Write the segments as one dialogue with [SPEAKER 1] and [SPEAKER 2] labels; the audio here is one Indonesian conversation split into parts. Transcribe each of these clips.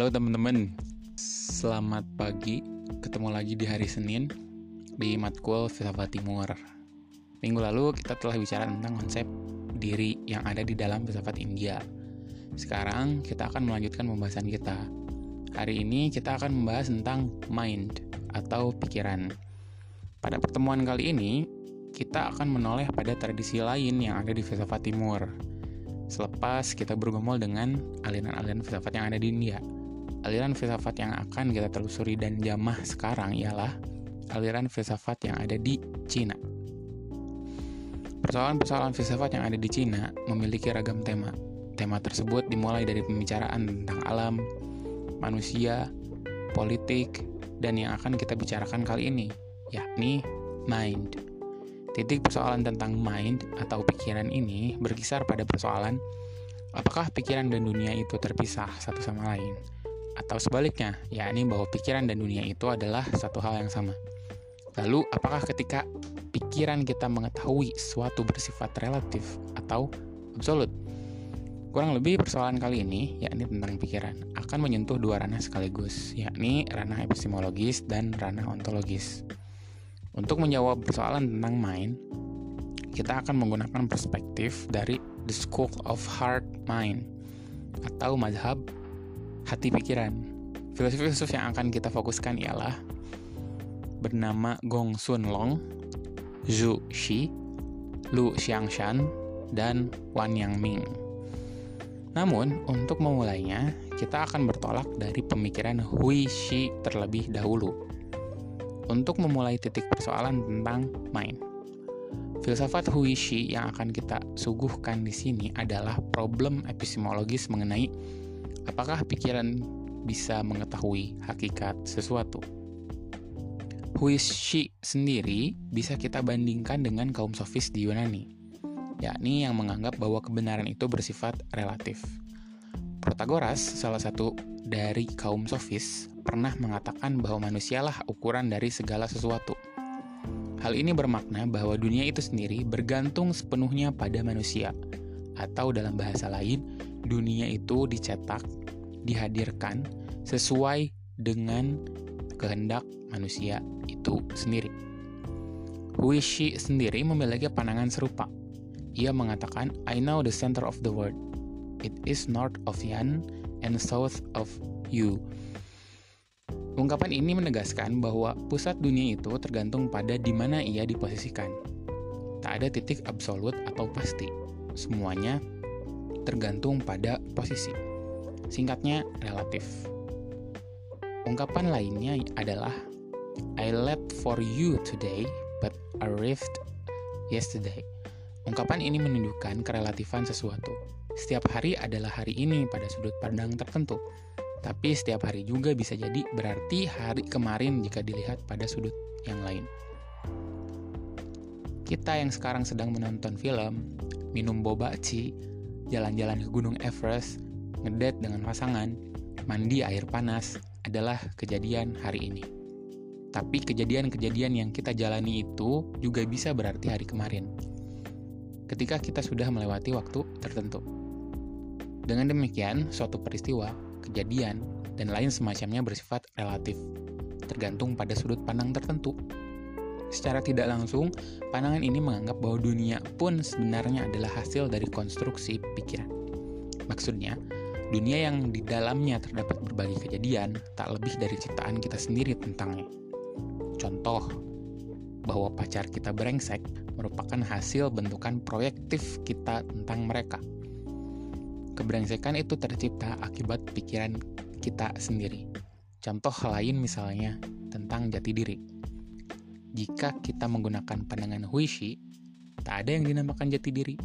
[SPEAKER 1] Halo teman-teman, selamat pagi. Ketemu lagi di hari Senin di Matkul Filsafat Timur. Minggu lalu kita telah bicara tentang konsep diri yang ada di dalam filsafat India. Sekarang kita akan melanjutkan pembahasan kita. Hari ini kita akan membahas tentang mind atau pikiran. Pada pertemuan kali ini, kita akan menoleh pada tradisi lain yang ada di filsafat Timur. Selepas kita bergumul dengan aliran-aliran filsafat yang ada di India aliran filsafat yang akan kita telusuri dan jamah sekarang ialah aliran filsafat yang ada di Cina. Persoalan-persoalan filsafat yang ada di Cina memiliki ragam tema. Tema tersebut dimulai dari pembicaraan tentang alam, manusia, politik, dan yang akan kita bicarakan kali ini, yakni mind. Titik persoalan tentang mind atau pikiran ini berkisar pada persoalan apakah pikiran dan dunia itu terpisah satu sama lain atau sebaliknya, yakni bahwa pikiran dan dunia itu adalah satu hal yang sama. Lalu, apakah ketika pikiran kita mengetahui sesuatu bersifat relatif atau absolut? Kurang lebih persoalan kali ini, yakni tentang pikiran, akan menyentuh dua ranah sekaligus, yakni ranah epistemologis dan ranah ontologis. Untuk menjawab persoalan tentang mind, kita akan menggunakan perspektif dari The School of Heart Mind atau madhab hati pikiran. Filosofi-filosof yang akan kita fokuskan ialah bernama Gong Sun Long, Zhu Xi, Lu Xiangshan, dan Wan Yang Ming. Namun, untuk memulainya, kita akan bertolak dari pemikiran Hui Shi terlebih dahulu. Untuk memulai titik persoalan tentang mind. Filsafat Hui Shi yang akan kita suguhkan di sini adalah problem epistemologis mengenai Apakah pikiran bisa mengetahui hakikat sesuatu? Huishi sendiri bisa kita bandingkan dengan kaum sofis di Yunani, yakni yang menganggap bahwa kebenaran itu bersifat relatif. Protagoras, salah satu dari kaum sofis, pernah mengatakan bahwa manusialah ukuran dari segala sesuatu. Hal ini bermakna bahwa dunia itu sendiri bergantung sepenuhnya pada manusia, atau dalam bahasa lain, dunia itu dicetak, dihadirkan sesuai dengan kehendak manusia itu sendiri. Huishi sendiri memiliki pandangan serupa. Ia mengatakan, I know the center of the world. It is north of Yan and south of you. Ungkapan ini menegaskan bahwa pusat dunia itu tergantung pada di mana ia diposisikan. Tak ada titik absolut atau pasti. Semuanya tergantung pada posisi. Singkatnya, relatif. Ungkapan lainnya adalah I left for you today, but arrived yesterday. Ungkapan ini menunjukkan kerelatifan sesuatu. Setiap hari adalah hari ini pada sudut pandang tertentu, tapi setiap hari juga bisa jadi berarti hari kemarin jika dilihat pada sudut yang lain. Kita yang sekarang sedang menonton film, minum boba ci, jalan-jalan ke Gunung Everest, ngedate dengan pasangan, mandi air panas adalah kejadian hari ini. Tapi kejadian-kejadian yang kita jalani itu juga bisa berarti hari kemarin. Ketika kita sudah melewati waktu tertentu. Dengan demikian, suatu peristiwa, kejadian, dan lain semacamnya bersifat relatif, tergantung pada sudut pandang tertentu. Secara tidak langsung, pandangan ini menganggap bahwa dunia pun sebenarnya adalah hasil dari konstruksi pikiran. Maksudnya, dunia yang di dalamnya terdapat berbagai kejadian tak lebih dari ciptaan kita sendiri tentangnya. Contoh, bahwa pacar kita brengsek merupakan hasil bentukan proyektif kita tentang mereka. Kebrengsekan itu tercipta akibat pikiran kita sendiri. Contoh lain misalnya tentang jati diri jika kita menggunakan pandangan Huishi, tak ada yang dinamakan jati diri.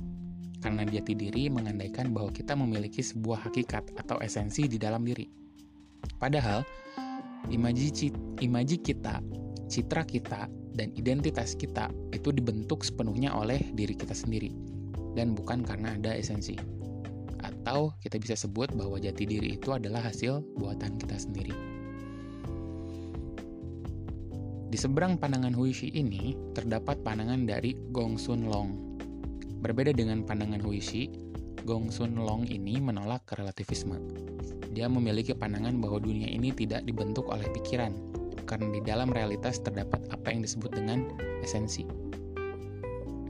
[SPEAKER 1] Karena jati diri mengandaikan bahwa kita memiliki sebuah hakikat atau esensi di dalam diri. Padahal, imaji, imaji kita, citra kita, dan identitas kita itu dibentuk sepenuhnya oleh diri kita sendiri, dan bukan karena ada esensi. Atau kita bisa sebut bahwa jati diri itu adalah hasil buatan kita sendiri. Di seberang pandangan Huishi ini, terdapat pandangan dari Gong Sun Long. Berbeda dengan pandangan Huishi, Gong Sun Long ini menolak relativisme. Dia memiliki pandangan bahwa dunia ini tidak dibentuk oleh pikiran, karena di dalam realitas terdapat apa yang disebut dengan esensi.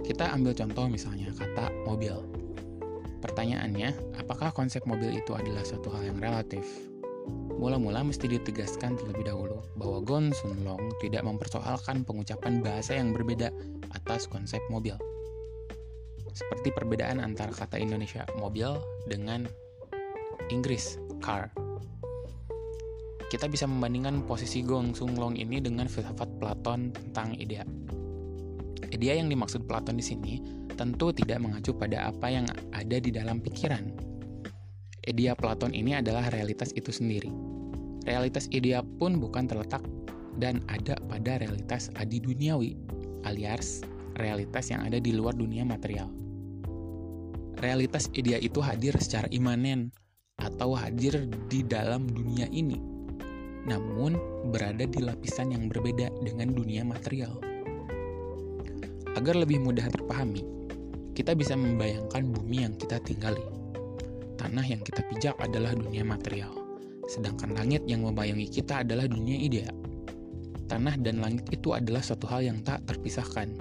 [SPEAKER 1] Kita ambil contoh misalnya kata mobil. Pertanyaannya, apakah konsep mobil itu adalah suatu hal yang relatif? Mula-mula mesti ditegaskan terlebih dahulu bahwa Gon Sun Long tidak mempersoalkan pengucapan bahasa yang berbeda atas konsep mobil. Seperti perbedaan antara kata Indonesia mobil dengan Inggris car. Kita bisa membandingkan posisi Gong Sun Long ini dengan filsafat Platon tentang idea. Idea yang dimaksud Platon di sini tentu tidak mengacu pada apa yang ada di dalam pikiran. Idea Platon ini adalah realitas itu sendiri. Realitas idea pun bukan terletak dan ada pada realitas adi duniawi, alias realitas yang ada di luar dunia material. Realitas idea itu hadir secara imanen atau hadir di dalam dunia ini, namun berada di lapisan yang berbeda dengan dunia material. Agar lebih mudah terpahami, kita bisa membayangkan bumi yang kita tinggali. Tanah yang kita pijak adalah dunia material, sedangkan langit yang membayangi kita adalah dunia idea. Tanah dan langit itu adalah suatu hal yang tak terpisahkan,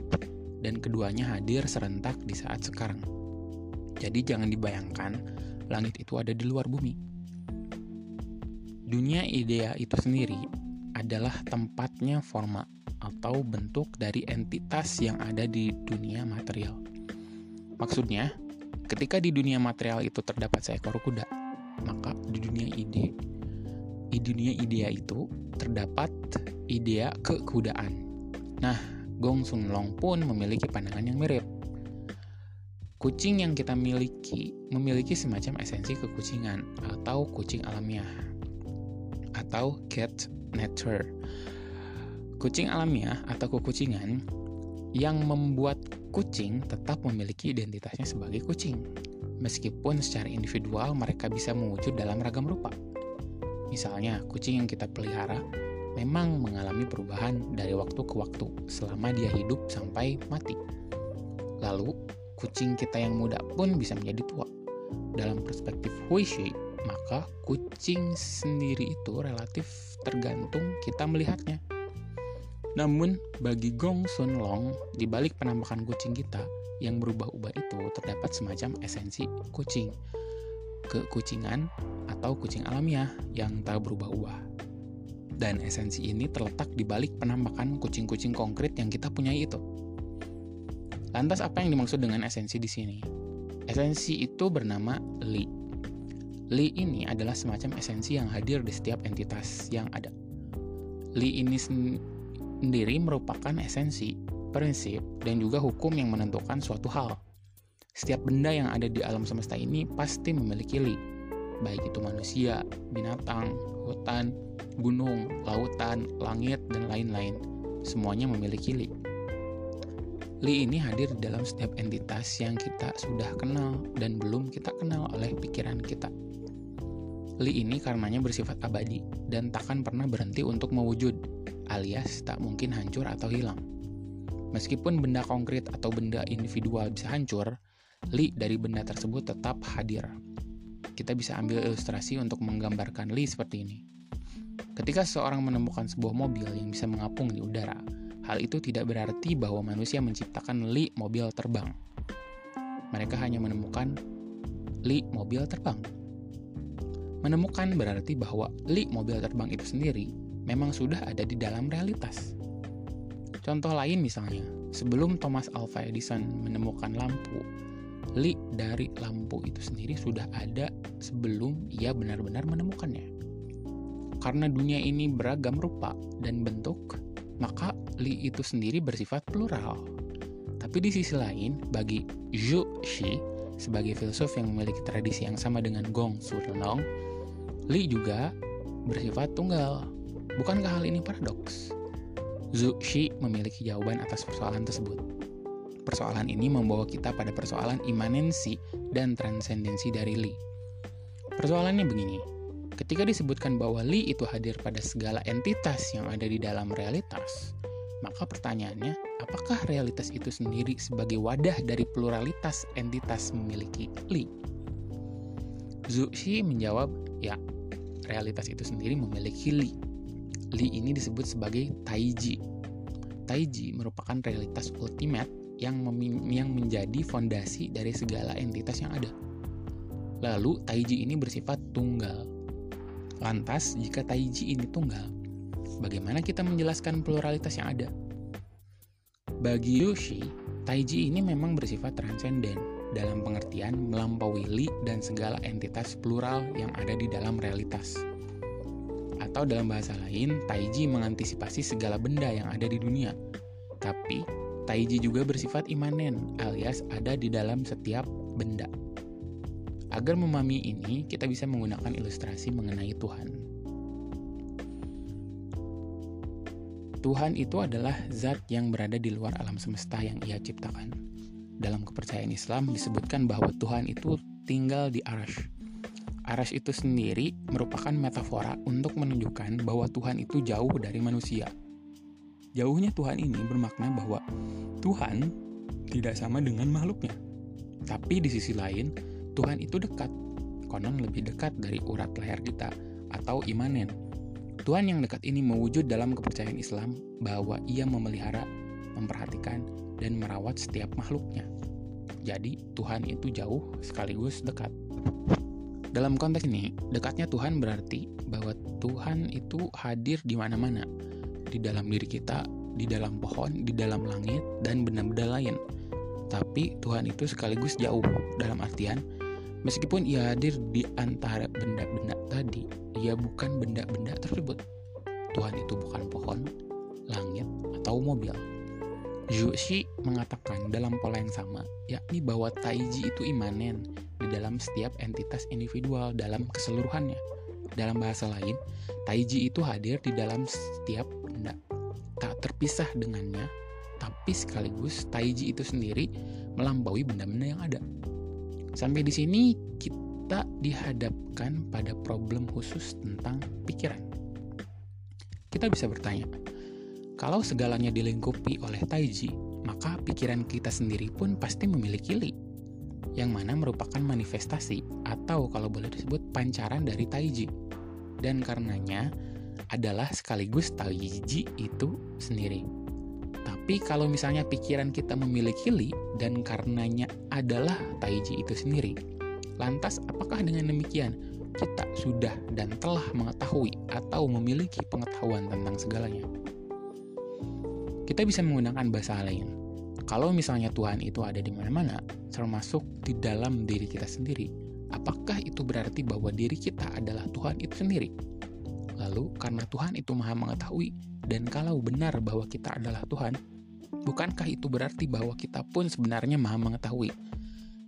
[SPEAKER 1] dan keduanya hadir serentak di saat sekarang. Jadi jangan dibayangkan langit itu ada di luar bumi. Dunia idea itu sendiri adalah tempatnya forma atau bentuk dari entitas yang ada di dunia material. Maksudnya, ketika di dunia material itu terdapat seekor kuda, maka di dunia ide, di dunia idea itu terdapat idea kekudaan. Nah, Gong Sun Long pun memiliki pandangan yang mirip. Kucing yang kita miliki memiliki semacam esensi kekucingan atau kucing alamiah atau cat nature Kucing alamiah atau kekucingan yang membuat kucing tetap memiliki identitasnya sebagai kucing, meskipun secara individual mereka bisa mewujud dalam ragam rupa. Misalnya, kucing yang kita pelihara memang mengalami perubahan dari waktu ke waktu selama dia hidup sampai mati. Lalu, kucing kita yang muda pun bisa menjadi tua. Dalam perspektif Huishi, maka kucing sendiri itu relatif tergantung kita melihatnya. Namun, bagi Gong Sun Long, di balik penampakan kucing kita yang berubah-ubah itu terdapat semacam esensi kucing, kekucingan atau kucing alamiah yang tak berubah-ubah. Dan esensi ini terletak di balik penampakan kucing-kucing konkret yang kita punyai itu. Lantas apa yang dimaksud dengan esensi di sini? Esensi itu bernama Li. Li ini adalah semacam esensi yang hadir di setiap entitas yang ada. Li ini sendiri merupakan esensi, prinsip, dan juga hukum yang menentukan suatu hal. Setiap benda yang ada di alam semesta ini pasti memiliki li, baik itu manusia, binatang, hutan, gunung, lautan, langit, dan lain-lain. Semuanya memiliki li. Li ini hadir di dalam setiap entitas yang kita sudah kenal dan belum kita kenal oleh pikiran kita. Li ini karenanya bersifat abadi dan takkan pernah berhenti untuk mewujud, alias tak mungkin hancur atau hilang. Meskipun benda konkret atau benda individual bisa hancur, li dari benda tersebut tetap hadir. Kita bisa ambil ilustrasi untuk menggambarkan li seperti ini. Ketika seseorang menemukan sebuah mobil yang bisa mengapung di udara, hal itu tidak berarti bahwa manusia menciptakan li mobil terbang. Mereka hanya menemukan li mobil terbang. Menemukan berarti bahwa li mobil terbang itu sendiri memang sudah ada di dalam realitas. Contoh lain misalnya, sebelum Thomas Alva Edison menemukan lampu, li dari lampu itu sendiri sudah ada sebelum ia benar-benar menemukannya. Karena dunia ini beragam rupa dan bentuk, maka li itu sendiri bersifat plural. Tapi di sisi lain, bagi Zhu Xi, sebagai filsuf yang memiliki tradisi yang sama dengan Gong Long, li juga bersifat tunggal Bukankah hal ini paradoks? Zhu Xi memiliki jawaban atas persoalan tersebut. Persoalan ini membawa kita pada persoalan imanensi dan transendensi dari Li. Persoalannya begini, ketika disebutkan bahwa Li itu hadir pada segala entitas yang ada di dalam realitas, maka pertanyaannya, apakah realitas itu sendiri sebagai wadah dari pluralitas entitas memiliki Li? Zuxi menjawab, ya, realitas itu sendiri memiliki Li. Li ini disebut sebagai Taiji. Taiji merupakan realitas ultimate yang, yang menjadi fondasi dari segala entitas yang ada. Lalu, Taiji ini bersifat tunggal. Lantas, jika Taiji ini tunggal, bagaimana kita menjelaskan pluralitas yang ada? Bagi Yoshi, Taiji ini memang bersifat transenden dalam pengertian melampaui li dan segala entitas plural yang ada di dalam realitas. Atau dalam bahasa lain, Taiji mengantisipasi segala benda yang ada di dunia. Tapi, Taiji juga bersifat imanen alias ada di dalam setiap benda. Agar memahami ini, kita bisa menggunakan ilustrasi mengenai Tuhan. Tuhan itu adalah zat yang berada di luar alam semesta yang ia ciptakan. Dalam kepercayaan Islam disebutkan bahwa Tuhan itu tinggal di arash. Arash itu sendiri merupakan metafora untuk menunjukkan bahwa Tuhan itu jauh dari manusia. Jauhnya Tuhan ini bermakna bahwa Tuhan tidak sama dengan makhluknya. Tapi di sisi lain, Tuhan itu dekat, konon lebih dekat dari urat leher kita atau imanen Tuhan yang dekat ini mewujud dalam kepercayaan Islam bahwa ia memelihara, memperhatikan, dan merawat setiap makhluknya. Jadi, Tuhan itu jauh sekaligus dekat. Dalam konteks ini, dekatnya Tuhan berarti bahwa Tuhan itu hadir di mana-mana, di dalam diri kita, di dalam pohon, di dalam langit, dan benda-benda lain. Tapi Tuhan itu sekaligus jauh, dalam artian Meskipun ia hadir di antara benda-benda tadi, ia bukan benda-benda tersebut. Tuhan itu bukan pohon, langit, atau mobil. Zhu Xi mengatakan dalam pola yang sama, yakni bahwa Taiji itu imanen di dalam setiap entitas individual dalam keseluruhannya. Dalam bahasa lain, Taiji itu hadir di dalam setiap benda, tak terpisah dengannya, tapi sekaligus Taiji itu sendiri melampaui benda-benda yang ada. Sampai di sini kita dihadapkan pada problem khusus tentang pikiran. Kita bisa bertanya, kalau segalanya dilingkupi oleh Taiji, maka pikiran kita sendiri pun pasti memiliki li, yang mana merupakan manifestasi atau kalau boleh disebut pancaran dari Taiji. Dan karenanya adalah sekaligus Taiji itu sendiri. Tapi kalau misalnya pikiran kita memiliki li dan karenanya adalah taiji itu sendiri, lantas apakah dengan demikian kita sudah dan telah mengetahui atau memiliki pengetahuan tentang segalanya? Kita bisa menggunakan bahasa lain. Kalau misalnya Tuhan itu ada di mana-mana, termasuk di dalam diri kita sendiri, apakah itu berarti bahwa diri kita adalah Tuhan itu sendiri? Lalu, karena Tuhan itu Maha Mengetahui, dan kalau benar bahwa kita adalah Tuhan, bukankah itu berarti bahwa kita pun sebenarnya Maha Mengetahui?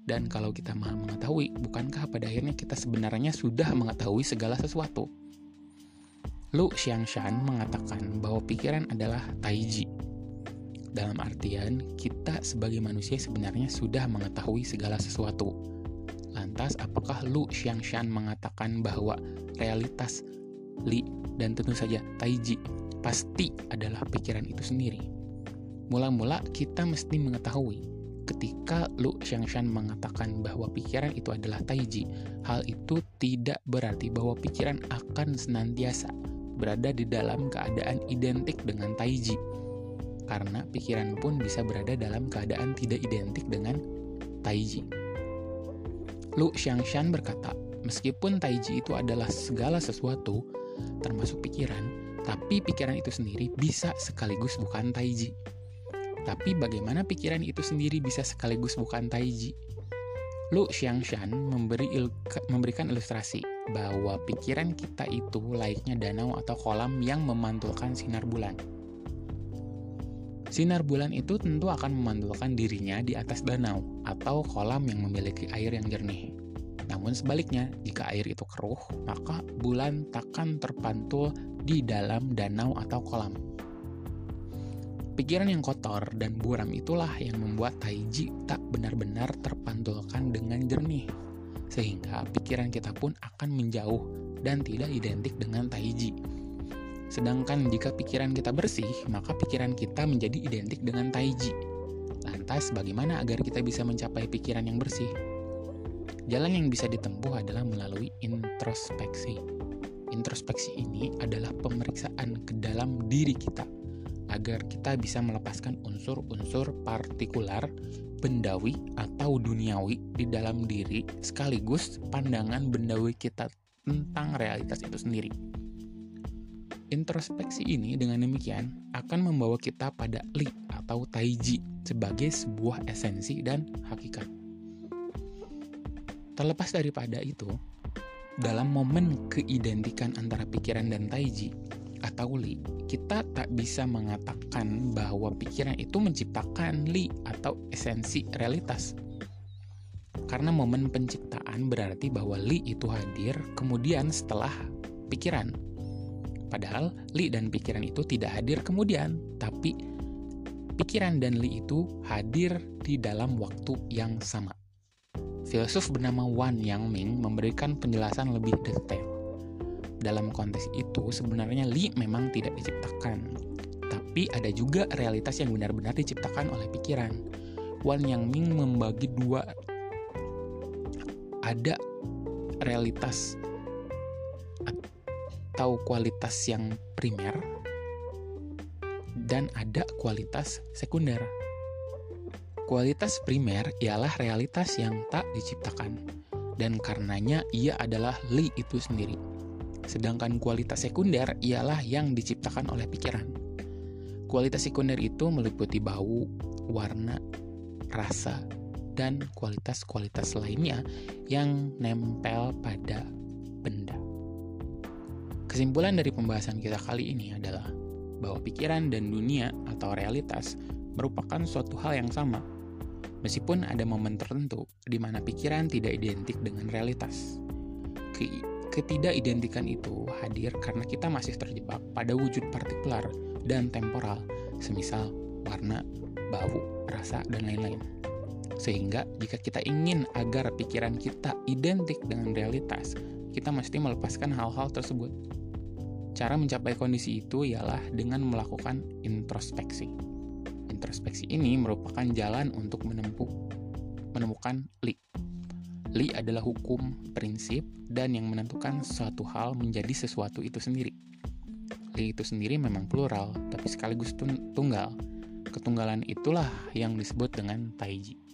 [SPEAKER 1] Dan kalau kita Maha Mengetahui, bukankah pada akhirnya kita sebenarnya sudah mengetahui segala sesuatu? Lu Xiangshan mengatakan bahwa pikiran adalah taiji. Dalam artian, kita sebagai manusia sebenarnya sudah mengetahui segala sesuatu. Lantas, apakah Lu Xiangshan mengatakan bahwa realitas Li dan tentu saja Taiji pasti adalah pikiran itu sendiri. Mula-mula kita mesti mengetahui ketika Lu Xiangshan mengatakan bahwa pikiran itu adalah Taiji, hal itu tidak berarti bahwa pikiran akan senantiasa berada di dalam keadaan identik dengan Taiji. Karena pikiran pun bisa berada dalam keadaan tidak identik dengan Taiji. Lu Xiangshan berkata, meskipun Taiji itu adalah segala sesuatu, termasuk pikiran, tapi pikiran itu sendiri bisa sekaligus bukan taiji. Tapi bagaimana pikiran itu sendiri bisa sekaligus bukan taiji? Lu Xiangshan memberi il memberikan ilustrasi bahwa pikiran kita itu layaknya danau atau kolam yang memantulkan sinar bulan. Sinar bulan itu tentu akan memantulkan dirinya di atas danau atau kolam yang memiliki air yang jernih. Namun sebaliknya, jika air itu keruh, maka bulan takkan terpantul di dalam danau atau kolam. Pikiran yang kotor dan buram itulah yang membuat Taiji tak benar-benar terpantulkan dengan jernih. Sehingga pikiran kita pun akan menjauh dan tidak identik dengan Taiji. Sedangkan jika pikiran kita bersih, maka pikiran kita menjadi identik dengan Taiji. Lantas bagaimana agar kita bisa mencapai pikiran yang bersih? Jalan yang bisa ditempuh adalah melalui introspeksi. Introspeksi ini adalah pemeriksaan ke dalam diri kita agar kita bisa melepaskan unsur-unsur partikular, bendawi atau duniawi di dalam diri sekaligus pandangan bendawi kita tentang realitas itu sendiri. Introspeksi ini dengan demikian akan membawa kita pada li atau taiji sebagai sebuah esensi dan hakikat. Terlepas daripada itu, dalam momen keidentikan antara pikiran dan taiji atau li, kita tak bisa mengatakan bahwa pikiran itu menciptakan li atau esensi realitas. Karena momen penciptaan berarti bahwa li itu hadir kemudian setelah pikiran Padahal Li dan pikiran itu tidak hadir kemudian, tapi pikiran dan Li itu hadir di dalam waktu yang sama. Filsuf bernama Wan Yang-ming memberikan penjelasan lebih detail. Dalam konteks itu, sebenarnya Li memang tidak diciptakan, tapi ada juga realitas yang benar-benar diciptakan oleh pikiran. Wan Yang-ming membagi dua ada realitas atau kualitas yang primer dan ada kualitas sekunder. Kualitas primer ialah realitas yang tak diciptakan dan karenanya ia adalah li itu sendiri. Sedangkan kualitas sekunder ialah yang diciptakan oleh pikiran. Kualitas sekunder itu meliputi bau, warna, rasa, dan kualitas-kualitas lainnya yang nempel pada benda. Kesimpulan dari pembahasan kita kali ini adalah bahwa pikiran dan dunia atau realitas merupakan suatu hal yang sama. Meskipun ada momen tertentu di mana pikiran tidak identik dengan realitas. Ketidakidentikan itu hadir karena kita masih terjebak pada wujud partikular dan temporal, semisal warna, bau, rasa, dan lain-lain. Sehingga jika kita ingin agar pikiran kita identik dengan realitas, kita mesti melepaskan hal-hal tersebut. Cara mencapai kondisi itu ialah dengan melakukan introspeksi. Introspeksi ini merupakan jalan untuk menempuh menemukan li. Li adalah hukum, prinsip, dan yang menentukan suatu hal menjadi sesuatu itu sendiri. Li itu sendiri memang plural, tapi sekaligus tunggal. Ketunggalan itulah yang disebut dengan taiji.